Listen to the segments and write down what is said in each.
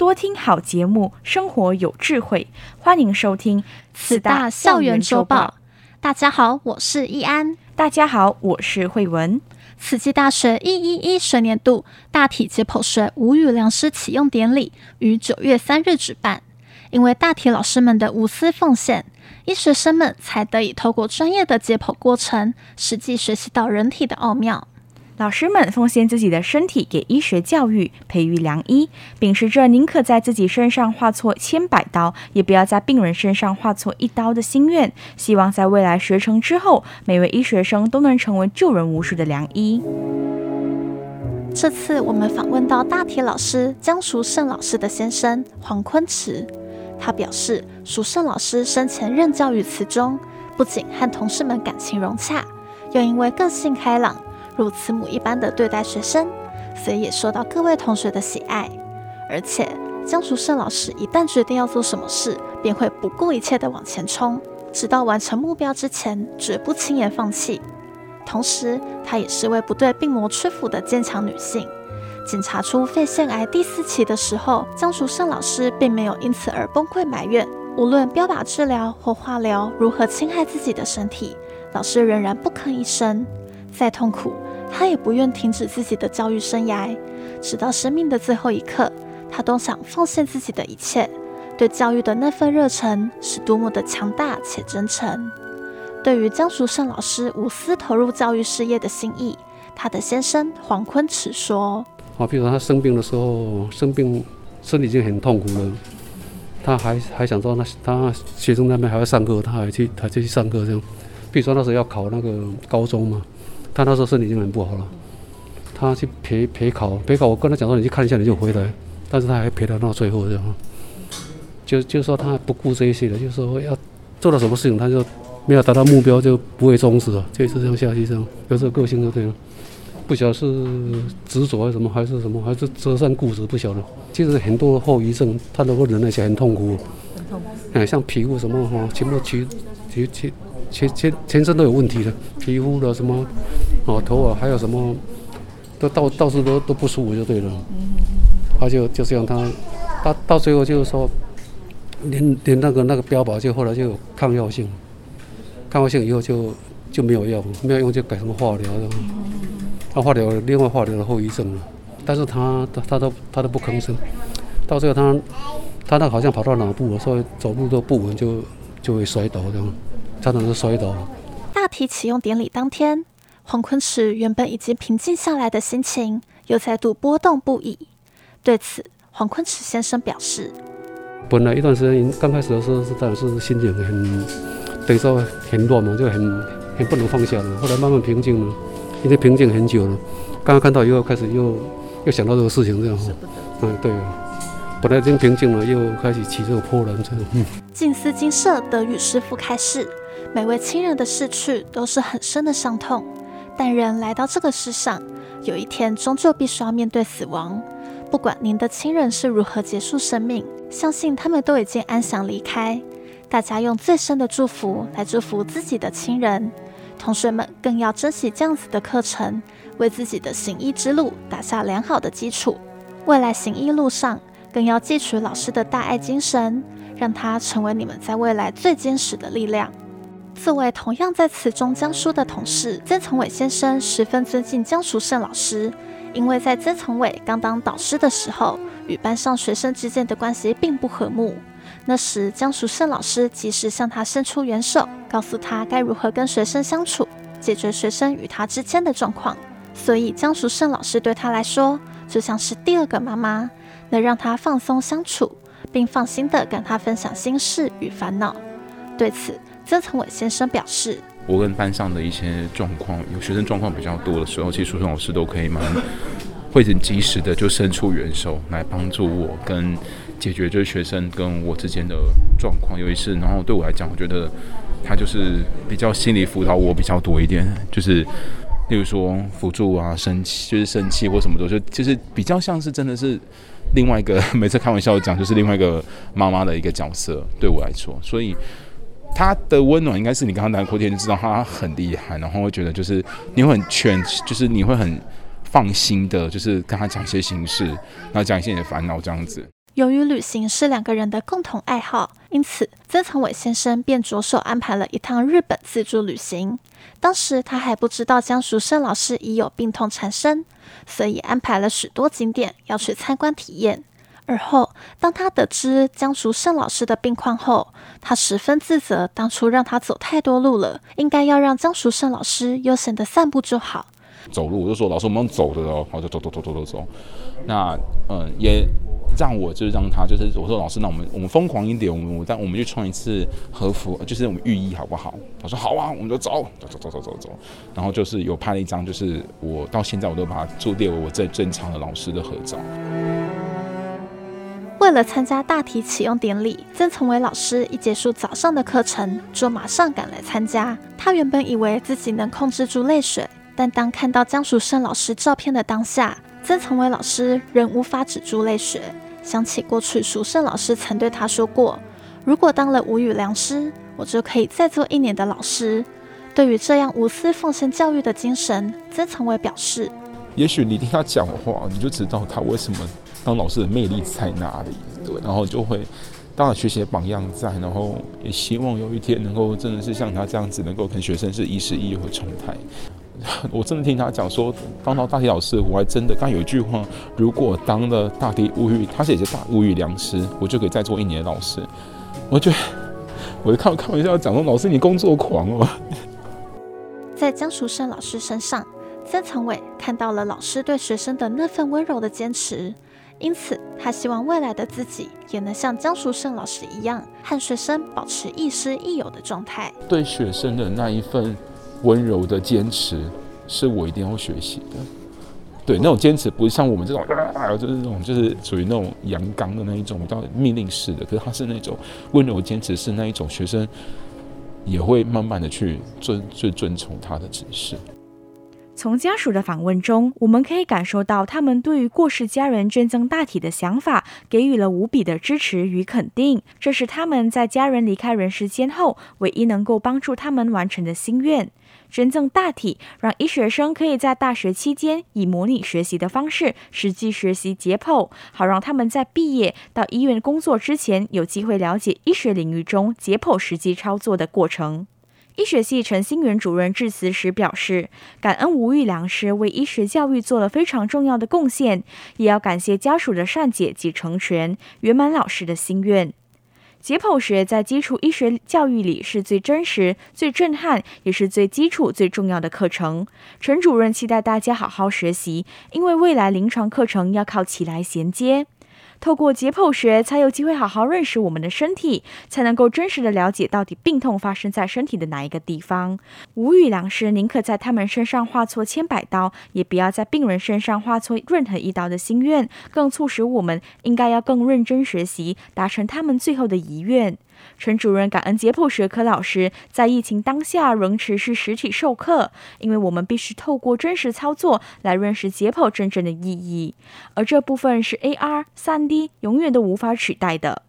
多听好节目，生活有智慧。欢迎收听四大校园周报。大家好，我是易安。大家好，我是慧文。慈济大学一一一学年度大体解剖学无语良师启用典礼于九月三日举办。因为大体老师们的无私奉献，医学生们才得以透过专业的解剖过程，实际学习到人体的奥妙。老师们奉献自己的身体给医学教育，培育良医，秉持着宁可在自己身上划错千百刀，也不要在病人身上划错一刀的心愿。希望在未来学成之后，每位医学生都能成为救人无数的良医。这次我们访问到大体老师江淑胜老师的先生黄坤池，他表示，淑胜老师生前任教于慈中，不仅和同事们感情融洽，又因为个性开朗。如慈母一般的对待学生，所以也受到各位同学的喜爱。而且江淑胜老师一旦决定要做什么事，便会不顾一切地往前冲，直到完成目标之前，绝不轻言放弃。同时，她也是位不对病魔屈服的坚强女性。检查出肺腺癌第四期的时候，江淑胜老师并没有因此而崩溃埋怨。无论标靶治疗或化疗如何侵害自己的身体，老师仍然不吭一声。再痛苦，他也不愿停止自己的教育生涯，直到生命的最后一刻，他都想奉献自己的一切。对教育的那份热忱是多么的强大且真诚。对于江淑胜老师无私投入教育事业的心意，他的先生黄坤池说：“啊，比如说他生病的时候，生病身体已经很痛苦了，他还还想说，那他学生那边还要上课，他还去还去上课这样。比如说那时候要考那个高中嘛。”他那时候身体已经很不好了，他去陪陪考，陪考。我跟他讲说，你去看一下，你就回来。但是他还陪他到最后这样，就就说他不顾这一些的，就是说要做到什么事情，他就没有达到目标就不会终止了，就是这样下去这样。有时候个性就这样，不晓得是执着还是什么，还是什么，还是折善固执，不晓得。其实很多后遗症，他都会忍耐起来很痛苦，很痛苦。哎，像皮肤什么哈，全部去去去。全全全身都有问题的，皮肤的什么，哦，头啊，还有什么，都到到处都都不舒服就对了。他就就这样，他到到最后就是说，连连那个那个标靶就后来就有抗药性，抗药性以后就就没有药，没有用就改成化疗了。他化疗另外化疗的后遗症了，但是他他他都他都不吭声，到最后他他那好像跑到脑部了，所以走路都不稳，就就会摔倒这样。常常是摔倒。大体启用典礼当天，黄坤池原本已经平静下来的心情又再度波动不已。对此，黄坤池先生表示：“本来一段时间刚开始的时候是当然是心情很，等于说很乱嘛，就很很不能放下了。后来慢慢平静了，因为平静很久了。刚刚看到以后开始又又想到这个事情这样。嗯，对。”本来已经平静了，又开始起这个波澜。嗯，静思精舍德语师傅开示：每位亲人的逝去都是很深的伤痛，但人来到这个世上，有一天终究必须要面对死亡。不管您的亲人是如何结束生命，相信他们都已经安详离开。大家用最深的祝福来祝福自己的亲人，同学们更要珍惜这样子的课程，为自己的行医之路打下良好的基础。未来行医路上，更要汲取老师的大爱精神，让他成为你们在未来最坚实的力量。作为同样在此中教书的同事，曾从伟先生十分尊敬江淑胜老师，因为在曾从伟刚当导师的时候，与班上学生之间的关系并不和睦。那时江淑胜老师及时向他伸出援手，告诉他该如何跟学生相处，解决学生与他之间的状况。所以江淑胜老师对他来说，就像是第二个妈妈。能让他放松相处，并放心地跟他分享心事与烦恼。对此，曾从伟先生表示：“我跟班上的一些状况，有学生状况比较多的时候，其实淑胜老师都可以蛮会很及时的就伸出援手来帮助我跟解决就是学生跟我之间的状况。有一次，然后对我来讲，我觉得他就是比较心理辅导我比较多一点，就是例如说辅助啊，生气就是生气或什么的，就就是比较像是真的是另外一个，每次开玩笑讲就是另外一个妈妈的一个角色，对我来说，所以。他的温暖应该是你跟他谈过天就知道他很厉害，然后会觉得就是你会很全，就是你会很放心的，就是跟他讲一些心事，然后讲一些你的烦恼这样子。由于旅行是两个人的共同爱好，因此曾曾伟先生便着手安排了一趟日本自助旅行。当时他还不知道江淑生老师已有病痛缠身，所以安排了许多景点要去参观体验。而后，当他得知江淑胜老师的病况后，他十分自责，当初让他走太多路了，应该要让江淑胜老师悠闲的散步就好。走路，我就说老师，我们用走的哦，好，就走走走走走走。那嗯，也让我就是让他就是我说老师，那我们我们疯狂一点，我们但我们去穿一次和服，就是我们浴衣好不好？他说好啊，我们就走走走走走走走。然后就是有拍了一张，就是我到现在我都把它做列为我最珍藏的老师的合照。为了参加大体启用典礼，曾从伟老师一结束早上的课程，就马上赶来参加。他原本以为自己能控制住泪水，但当看到江淑胜老师照片的当下，曾从伟老师仍无法止住泪水。想起过去淑胜老师曾对他说过：“如果当了无语良师，我就可以再做一年的老师。”对于这样无私奉献教育的精神，曾从伟表示：“也许你听他讲话，你就知道他为什么。”当老师的魅力在哪里？对，然后就会当然学习的榜样在，然后也希望有一天能够真的是像他这样子，能够跟学生是亦师亦友的状态。我真的听他讲说，当到大体老师，我还真的刚有一句话：如果当了大体无语，他是也是大无语良师，我就可以再做一年的老师。我觉得，我就开开玩笑讲说，老师你工作狂哦。在江淑胜老师身上，曾从伟看到了老师对学生的那份温柔的坚持。因此，他希望未来的自己也能像江淑胜老师一样，和学生保持亦师亦友的状态。对学生的那一份温柔的坚持，是我一定要学习的。对，那种坚持不是像我们这种，啊，就是那种，就是属于那种阳刚的那一种，叫命令式的。可是他是那种温柔坚持，是那一种学生也会慢慢的去遵，去遵从他的指示。从家属的访问中，我们可以感受到他们对于过世家人捐赠大体的想法，给予了无比的支持与肯定。这是他们在家人离开人世间后，唯一能够帮助他们完成的心愿。捐赠大体，让医学生可以在大学期间以模拟学习的方式，实际学习解剖，好让他们在毕业到医院工作之前，有机会了解医学领域中解剖实际操作的过程。医学系陈新元主任致辞时表示，感恩吴玉良师为医学教育做了非常重要的贡献，也要感谢家属的善解及成全，圆满老师的心愿。解剖学在基础医学教育里是最真实、最震撼，也是最基础、最重要的课程。陈主任期待大家好好学习，因为未来临床课程要靠其来衔接。透过解剖学，才有机会好好认识我们的身体，才能够真实的了解到底病痛发生在身体的哪一个地方。吴宇良师宁可在他们身上画错千百刀，也不要在病人身上画错任何一刀的心愿，更促使我们应该要更认真学习，达成他们最后的遗愿。陈主任感恩解剖学科老师在疫情当下仍持续实体授课，因为我们必须透过真实操作来认识解剖真正的意义，而这部分是 AR、3D 永远都无法取代的。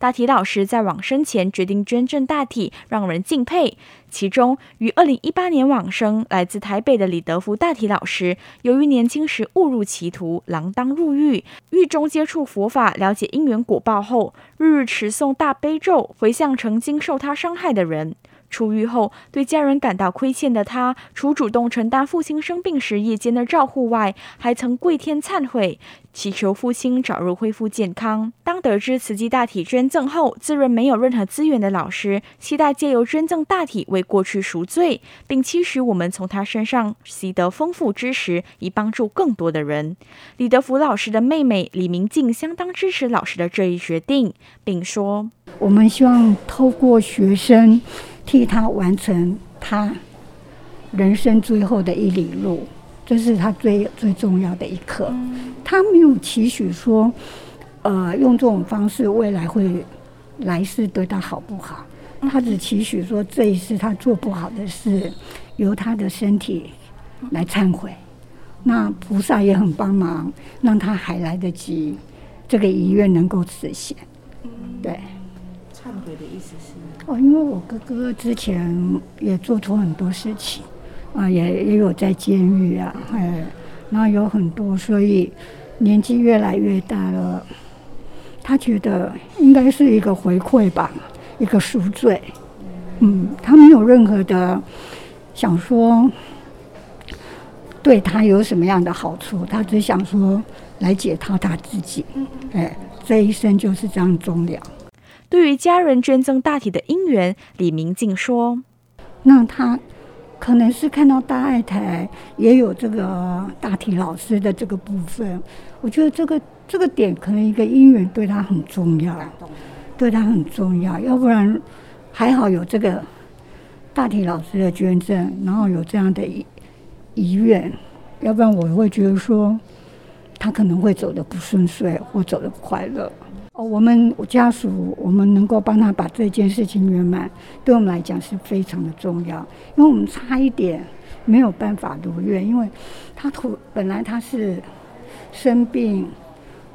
大体老师在往生前决定捐赠大体，让人敬佩。其中，于二零一八年往生来自台北的李德福大体老师，由于年轻时误入歧途，锒铛入狱，狱中接触佛法，了解因缘果报后，日日持诵大悲咒，回向曾经受他伤害的人。出狱后，对家人感到亏欠的他，除主动承担父亲生病时夜间的照护外，还曾跪天忏悔，祈求父亲早日恢复健康。当得知慈济大体捐赠后，自认没有任何资源的老师，期待借由捐赠大体为过去赎罪，并期许我们从他身上习得丰富知识，以帮助更多的人。李德福老师的妹妹李明静相当支持老师的这一决定，并说：“我们希望透过学生。”替他完成他人生最后的一里路，这是他最最重要的一课。他没有期许说呃，用这种方式，未来会来世对他好不好？他只期许说这一世他做不好的事，由他的身体来忏悔。那菩萨也很帮忙，让他还来得及，这个遗愿能够实现。对。忏悔的意思是？哦，因为我哥哥之前也做错很多事情，啊，也也有在监狱啊，哎，然后有很多，所以年纪越来越大了，他觉得应该是一个回馈吧，一个赎罪。嗯，他没有任何的想说对他有什么样的好处，他只想说来解脱他自己。哎，这一生就是这样终了。对于家人捐赠大体的因缘，李明静说：“那他可能是看到大爱台也有这个大体老师的这个部分，我觉得这个这个点可能一个因缘对他很重要，对他很重要。要不然还好有这个大体老师的捐赠，然后有这样的遗遗愿，要不然我会觉得说他可能会走的不顺遂，或走的不快乐。”哦我们家属，我们能够帮他把这件事情圆满，对我们来讲是非常的重要。因为我们差一点没有办法如愿，因为他突本来他是生病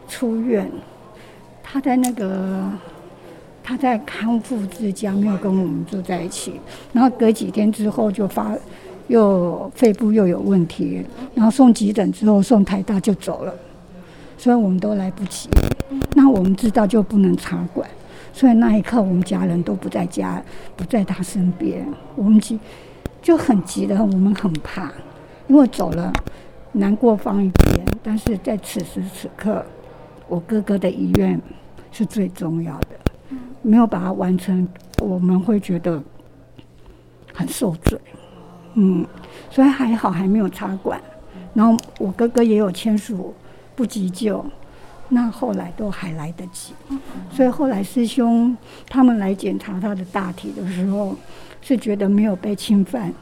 出院，他在那个他在康复之家，没有跟我们住在一起。然后隔几天之后就发又肺部又有问题，然后送急诊之后送台大就走了。所以我们都来不及，那我们知道就不能插管，所以那一刻我们家人都不在家，不在他身边，我们急就很急的，我们很怕，因为走了难过放一边，但是在此时此刻，我哥哥的遗愿是最重要的，没有把它完成，我们会觉得很受罪，嗯，所以还好还没有插管，然后我哥哥也有签署。不急救，那后来都还来得及，所以后来师兄他们来检查他的大体的时候，是觉得没有被侵犯，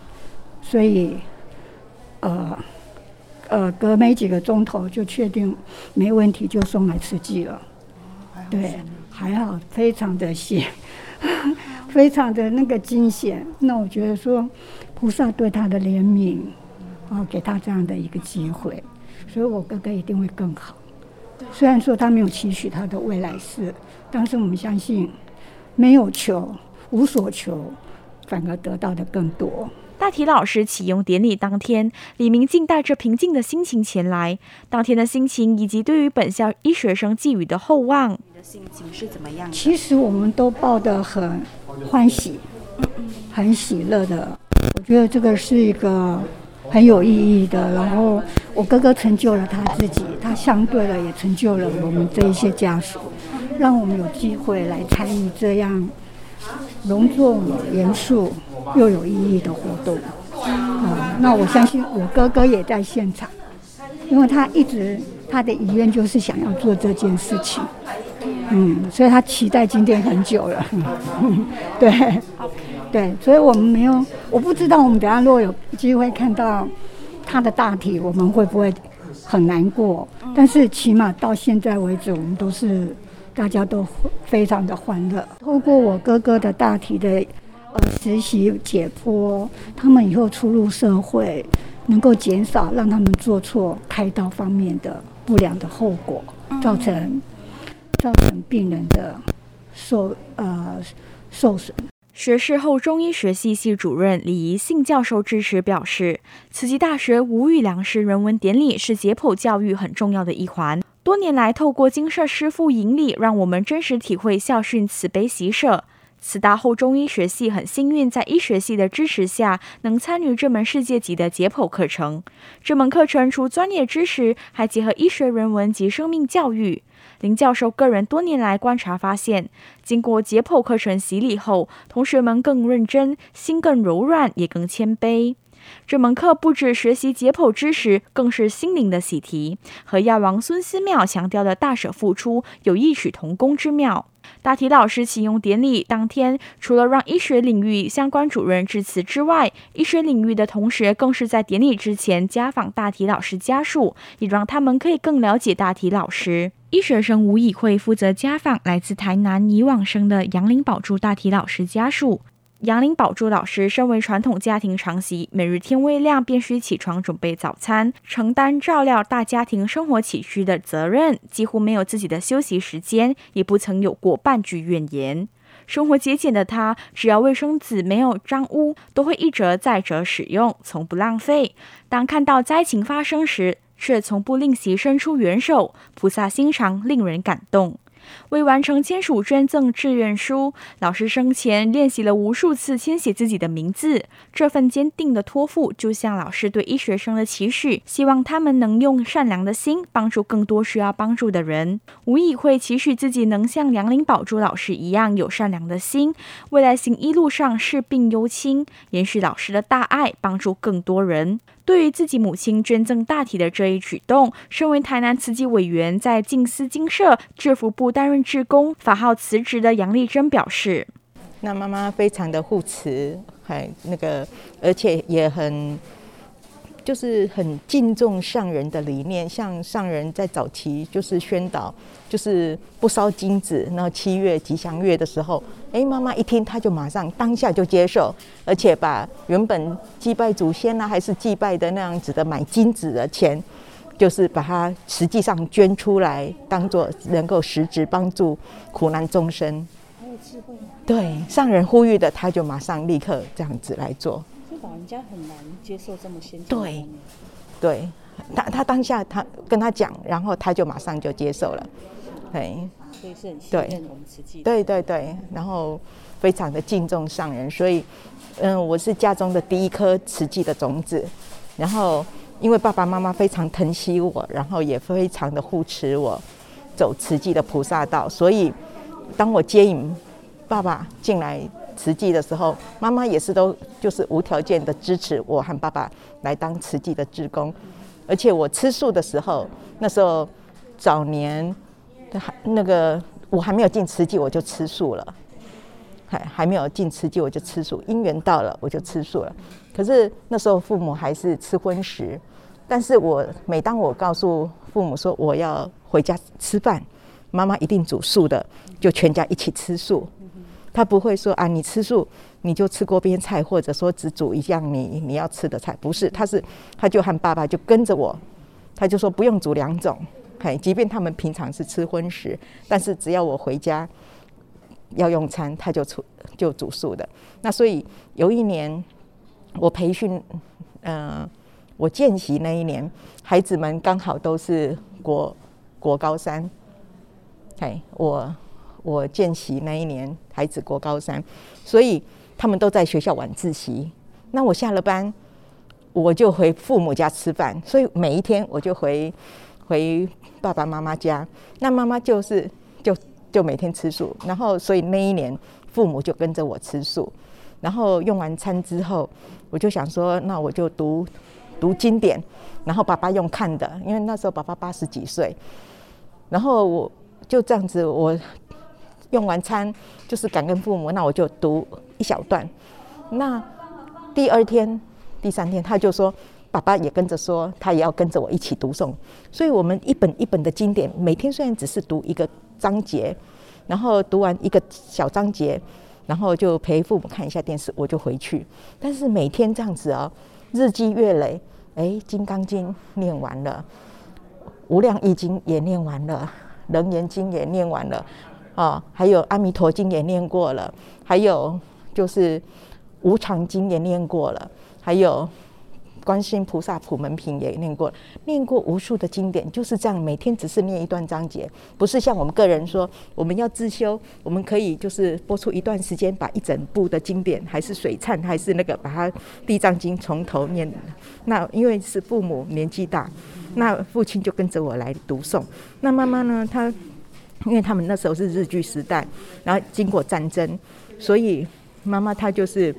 所以，呃，呃，隔没几个钟头就确定没问题，就送来吃鸡了。对，还好，非常的险，非常的那个惊险。那我觉得说，菩萨对他的怜悯，啊，给他这样的一个机会。所以我哥哥一定会更好。虽然说他没有期许他的未来是，但是我们相信，没有求，无所求，反而得到的更多。大体老师启用典礼当天，李明静带着平静的心情前来。当天的心情以及对于本校医学生寄予的厚望，你的心情是怎么样？其实我们都抱得很欢喜，很喜乐的。我觉得这个是一个。很有意义的，然后我哥哥成就了他自己，他相对的也成就了我们这一些家属，让我们有机会来参与这样隆重、严肃又有意义的活动。啊，那我相信我哥哥也在现场，因为他一直他的遗愿就是想要做这件事情，嗯，所以他期待今天很久了，对。对，所以我们没有，我不知道我们等下如果有机会看到他的大体，我们会不会很难过？但是起码到现在为止，我们都是大家都非常的欢乐。透过我哥哥的大体的呃实习解剖，他们以后出入社会，能够减少让他们做错开刀方面的不良的后果，造成造成病人的受呃受损。学士后中医学系系主任李怡信教授支持表示，慈济大学无语良师人文典礼是解剖教育很重要的一环。多年来，透过精舍师父引领，让我们真实体会校训慈悲喜舍。慈大后中医学系很幸运，在医学系的支持下，能参与这门世界级的解剖课程。这门课程除专业知识，还结合医学人文及生命教育。林教授个人多年来观察发现，经过解剖课程洗礼后，同学们更认真，心更柔软，也更谦卑。这门课不止学习解剖知识，更是心灵的洗涤，和药王孙思邈强调的大舍付出有异曲同工之妙。大体老师启用典礼当天，除了让医学领域相关主任致辞之外，医学领域的同学更是在典礼之前家访大体老师家属，也让他们可以更了解大体老师。医学生吴以慧负责家访来自台南已往生的杨林宝珠大体老师家属。杨林宝珠老师身为传统家庭长媳，每日天未亮便需起床准备早餐，承担照料大家庭生活起居的责任，几乎没有自己的休息时间，也不曾有过半句怨言。生活节俭的他，只要卫生纸没有脏污，都会一折再折使用，从不浪费。当看到灾情发生时，却从不吝惜伸出援手，菩萨心肠令人感动。为完成签署捐赠志愿书，老师生前练习了无数次签写自己的名字。这份坚定的托付，就像老师对医学生的期许，希望他们能用善良的心帮助更多需要帮助的人。吴以慧期许自己能像梁林宝珠老师一样有善良的心，未来行医路上视病忧亲，延续老师的大爱，帮助更多人。对于自己母亲捐赠大体的这一举动，身为台南慈济委员，在静思精舍制服部担任志工，法号辞职的杨丽珍表示：“那妈妈非常的护持，还那个，而且也很。”就是很敬重上人的理念，像上人在早期就是宣导，就是不烧金纸。那七月吉祥月的时候，哎，妈妈一听，她就马上当下就接受，而且把原本祭拜祖先啊，还是祭拜的那样子的买金纸的钱，就是把它实际上捐出来，当做能够实质帮助苦难众生。还有智慧。对，上人呼吁的，他就马上立刻这样子来做。老人家很难接受这么先进。对，对，他他当下他跟他讲，然后他就马上就接受了，对，所以是很信任我们慈济。对对对，然后非常的敬重上人，所以嗯，我是家中的第一颗慈济的种子，然后因为爸爸妈妈非常疼惜我，然后也非常的护持我走慈济的菩萨道，所以当我接引爸爸进来。慈济的时候，妈妈也是都就是无条件的支持我和爸爸来当慈济的志工，而且我吃素的时候，那时候早年还那个我还没有进慈济，我就吃素了，还还没有进慈济我就吃素，因缘到了我就吃素了。可是那时候父母还是吃荤食，但是我每当我告诉父母说我要回家吃饭，妈妈一定煮素的，就全家一起吃素。他不会说啊，你吃素你就吃锅边菜，或者说只煮一样你你要吃的菜，不是，他是他就和爸爸就跟着我，他就说不用煮两种，嘿，即便他们平常是吃荤食，但是只要我回家要用餐，他就出就煮素的。那所以有一年我培训，嗯、我见习那一年，孩子们刚好都是国国高三，嘿，我。我见习那一年，孩子过高三，所以他们都在学校晚自习。那我下了班，我就回父母家吃饭。所以每一天我就回回爸爸妈妈家。那妈妈就是就就每天吃素。然后所以那一年父母就跟着我吃素。然后用完餐之后，我就想说，那我就读读经典。然后爸爸用看的，因为那时候爸爸八十几岁。然后我就这样子我。用完餐就是感恩父母，那我就读一小段。那第二天、第三天，他就说，爸爸也跟着说，他也要跟着我一起读诵。所以，我们一本一本的经典，每天虽然只是读一个章节，然后读完一个小章节，然后就陪父母看一下电视，我就回去。但是每天这样子哦，日积月累，哎，《金刚经》念完了，《无量义经》也念完了，《楞严经》也念完了。啊、还有《阿弥陀经》也念过了，还有就是《无常经》也念过了，还有《观世音菩萨普门品》也念过，念过无数的经典，就是这样，每天只是念一段章节，不是像我们个人说，我们要自修，我们可以就是播出一段时间，把一整部的经典，还是水忏，还是那个，把它《地藏经》从头念。那因为是父母年纪大，那父亲就跟着我来读诵，那妈妈呢，她。因为他们那时候是日据时代，然后经过战争，所以妈妈她就是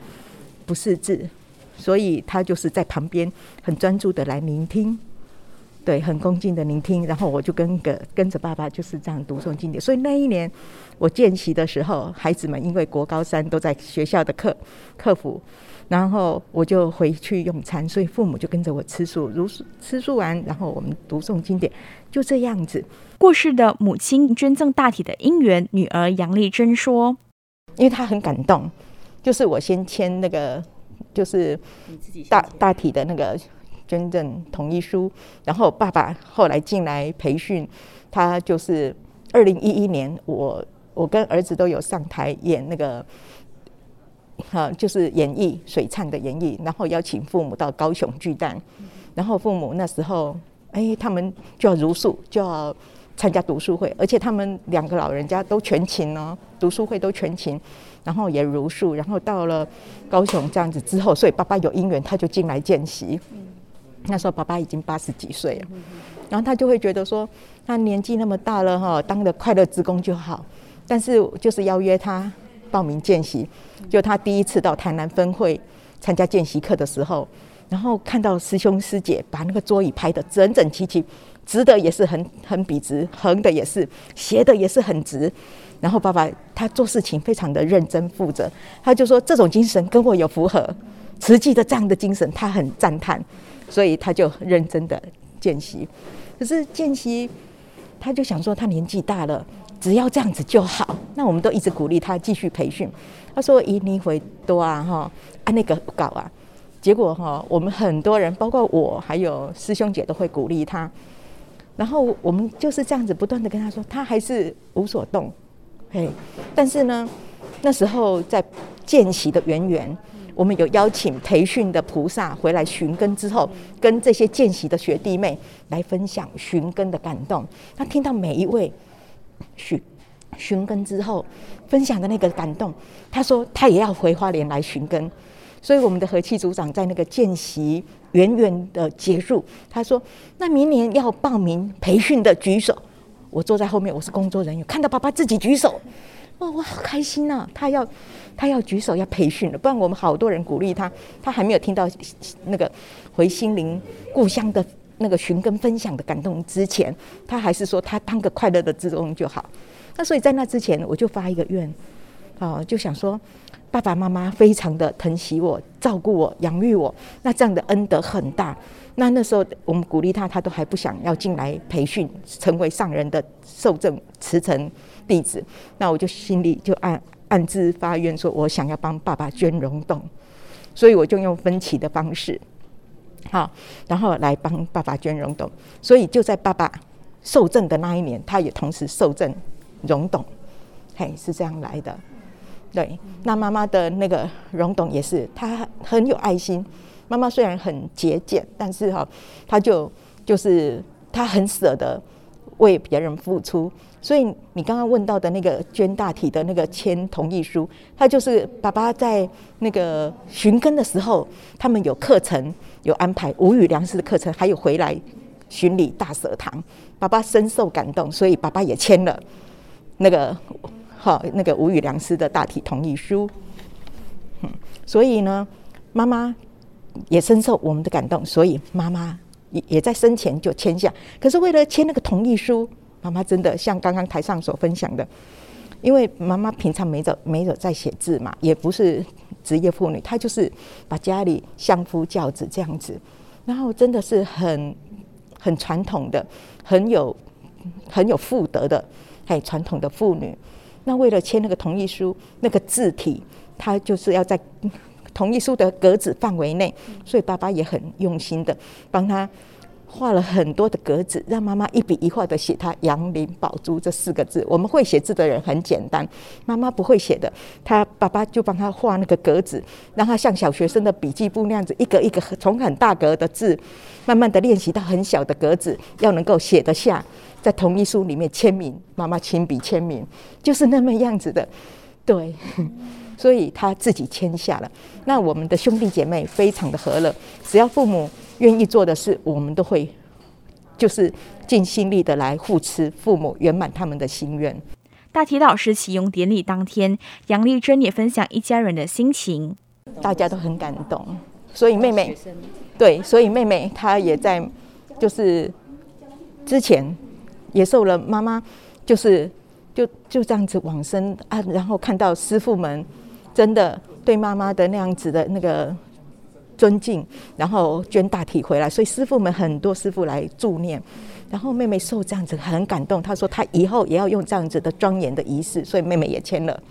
不识字，所以她就是在旁边很专注的来聆听，对，很恭敬的聆听。然后我就跟个跟着爸爸就是这样读诵经典。所以那一年我见习的时候，孩子们因为国高三都在学校的课课服，然后我就回去用餐，所以父母就跟着我吃素，如吃素完，然后我们读诵经典，就这样子。过世的母亲捐赠大体的姻缘，女儿杨丽珍说：“因为她很感动，就是我先签那个，就是大大体的那个捐赠同意书，然后爸爸后来进来培训，他就是二零一一年，我我跟儿子都有上台演那个。”哈，就是演绎水忏的演绎，然后邀请父母到高雄巨蛋，然后父母那时候，哎，他们就要如数，就要参加读书会，而且他们两个老人家都全勤哦，读书会都全勤，然后也如数，然后到了高雄这样子之后，所以爸爸有姻缘，他就进来见习。那时候爸爸已经八十几岁了，然后他就会觉得说，他年纪那么大了哈，当个快乐职工就好，但是就是邀约他。报名见习，就他第一次到台南分会参加见习课的时候，然后看到师兄师姐把那个桌椅排得整整齐齐，直的也是很很笔直，横的也是，斜的也是很直。然后爸爸他做事情非常的认真负责，他就说这种精神跟我有符合，慈济的这样的精神他很赞叹，所以他就认真的见习。可是见习，他就想说他年纪大了。只要这样子就好，那我们都一直鼓励他继续培训。他说：“以你会多啊，哈，啊那个不搞啊。”结果哈，我们很多人，包括我，还有师兄姐，都会鼓励他。然后我们就是这样子不断的跟他说，他还是无所动。嘿，但是呢，那时候在见习的圆圆，我们有邀请培训的菩萨回来寻根之后，跟这些见习的学弟妹来分享寻根的感动。他听到每一位。寻寻根之后，分享的那个感动，他说他也要回花莲来寻根，所以我们的和气组长在那个见习远远的结束，他说那明年要报名培训的举手，我坐在后面，我是工作人员，看到爸爸自己举手，哇，我好开心呐、他要他要举手要培训了，不然我们好多人鼓励他，他还没有听到那个回心灵故乡的。那个寻根分享的感动之前，他还是说他当个快乐的职工就好。那所以在那之前，我就发一个愿，啊，就想说爸爸妈妈非常的疼惜我、照顾我、养育我，那这样的恩德很大。那那时候我们鼓励他，他都还不想要进来培训，成为上人的受证慈诚弟子。那我就心里就暗暗自发愿，说我想要帮爸爸捐溶洞，所以我就用分期的方式。好，然后来帮爸爸捐溶洞，所以就在爸爸受赠的那一年，他也同时受赠溶洞，嘿，是这样来的。对，那妈妈的那个溶洞也是，她很有爱心。妈妈虽然很节俭，但是哈，她就就是她很舍得为别人付出。所以你刚刚问到的那个捐大体的那个签同意书，他就是爸爸在那个寻根的时候，他们有课程有安排无语良师的课程，还有回来巡礼大舍堂，爸爸深受感动，所以爸爸也签了那个好那个无语良师的大体同意书。嗯，所以呢，妈妈也深受我们的感动，所以妈妈也也在生前就签下。可是为了签那个同意书。妈妈真的像刚刚台上所分享的，因为妈妈平常没有没有在写字嘛，也不是职业妇女，她就是把家里相夫教子这样子，然后真的是很很传统的，很有很有妇德的，哎传统的妇女。那为了签那个同意书，那个字体，她就是要在同意书的格子范围内，所以爸爸也很用心的帮他。画了很多的格子，让妈妈一笔一画的写他“杨林宝珠”这四个字。我们会写字的人很简单，妈妈不会写的，他爸爸就帮他画那个格子，让他像小学生的笔记簿那样子，一格一格从很大格的字，慢慢的练习到很小的格子，要能够写得下，在同意书里面签名，妈妈亲笔签名，就是那么样子的，对，所以他自己签下了。那我们的兄弟姐妹非常的和乐，只要父母。愿意做的事，我们都会就是尽心力的来护持父母，圆满他们的心愿。大体老师启用典礼当天，杨丽珍也分享一家人的心情，大家都很感动。所以妹妹，对，所以妹妹她也在，就是之前也受了妈妈，就是就就这样子往生啊，然后看到师傅们真的对妈妈的那样子的那个尊敬，然后捐大体回来，所以师傅们很多师傅来助念，然后妹妹受这样子很感动，她说她以后也要用这样子的庄严的仪式，所以妹妹也签了。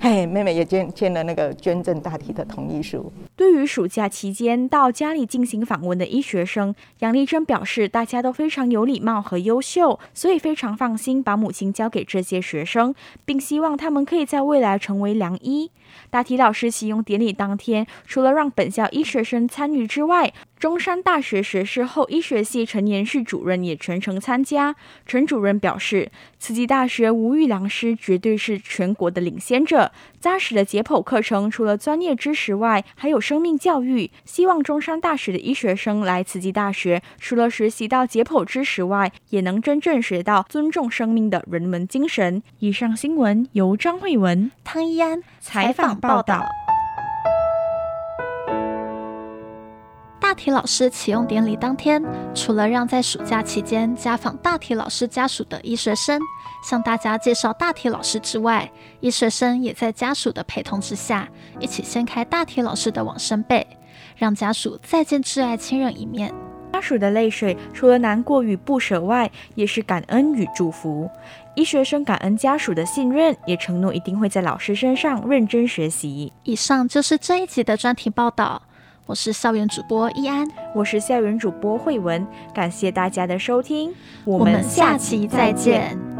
嘿，妹妹也签签了那个捐赠大体的同意书。对于暑假期间到家里进行访问的医学生，杨丽珍表示，大家都非常有礼貌和优秀，所以非常放心把母亲交给这些学生，并希望他们可以在未来成为良医。大体老师启用典礼当天，除了让本校医学生参与之外，中山大学学士后医学系陈延世主任也全程参加。陈主任表示，慈济大学无语良师绝对是全国的领先者。扎实的解剖课程除了专业知识外，还有生命教育。希望中山大学的医学生来慈济大学，除了学习到解剖知识外，也能真正学到尊重生命的人文精神。以上新闻由张慧文、汤一安采访访报道。大体老师启用典礼当天，除了让在暑假期间家访大体老师家属的医学生向大家介绍大体老师之外，医学生也在家属的陪同之下，一起掀开大体老师的往生被，让家属再见挚爱亲人一面。家属的泪水除了难过与不舍外，也是感恩与祝福。医学生感恩家属的信任，也承诺一定会在老师身上认真学习。以上就是这一集的专题报道。我是校园主播易安，我是校园主播慧文，感谢大家的收听，我们下期再见。